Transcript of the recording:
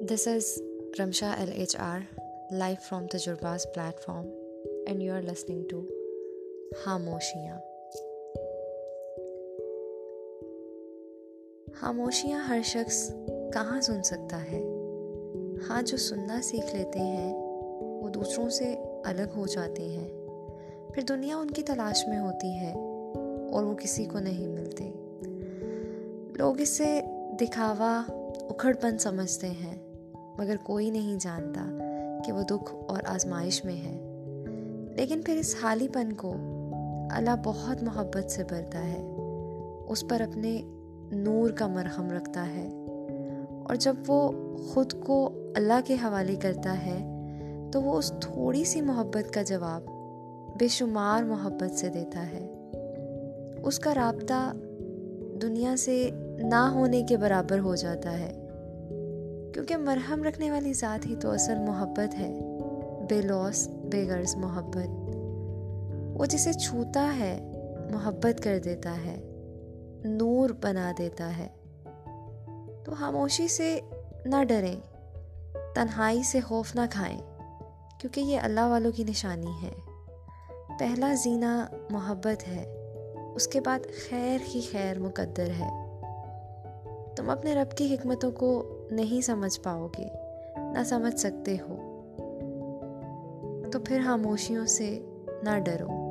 This is Rimsha L H R life from تجرباز platform and you are listening to خاموشیاں خاموشیاں ہر شخص کہاں سن سکتا ہے ہاں جو سننا سیکھ لیتے ہیں وہ دوسروں سے الگ ہو جاتے ہیں پھر دنیا ان کی تلاش میں ہوتی ہے اور وہ کسی کو نہیں ملتے لوگ اسے دکھاوا اکھڑ پن سمجھتے ہیں مگر کوئی نہیں جانتا کہ وہ دکھ اور آزمائش میں ہے۔ لیکن پھر اس حالی پن کو اللہ بہت محبت سے بھرتا ہے۔ اس پر اپنے نور کا مرہم رکھتا ہے۔ اور جب وہ خود کو اللہ کے حوالے کرتا ہے، تو وہ اس تھوڑی سی محبت کا جواب بے شمار محبت سے دیتا ہے۔ اس کا رابطہ دنیا سے نہ ہونے کے برابر ہو جاتا ہے۔ کیونکہ مرہم رکھنے والی ذات ہی تو اصل محبت ہے، بے لوس بے غرض محبت۔ وہ جسے چھوتا ہے، محبت کر دیتا ہے، نور بنا دیتا ہے۔ تو خاموشی سے نہ ڈریں، تنہائی سے خوف نہ کھائیں، کیونکہ یہ اللہ والوں کی نشانی ہے۔ پہلا زینہ محبت ہے، اس کے بعد خیر ہی خیر مقدر ہے۔ تم اپنے رب کی حکمتوں کو نہیں سمجھ پاؤ گے نہ سمجھ سکتے ہو۔ تو پھر خاموشیوں سے نہ ڈرو۔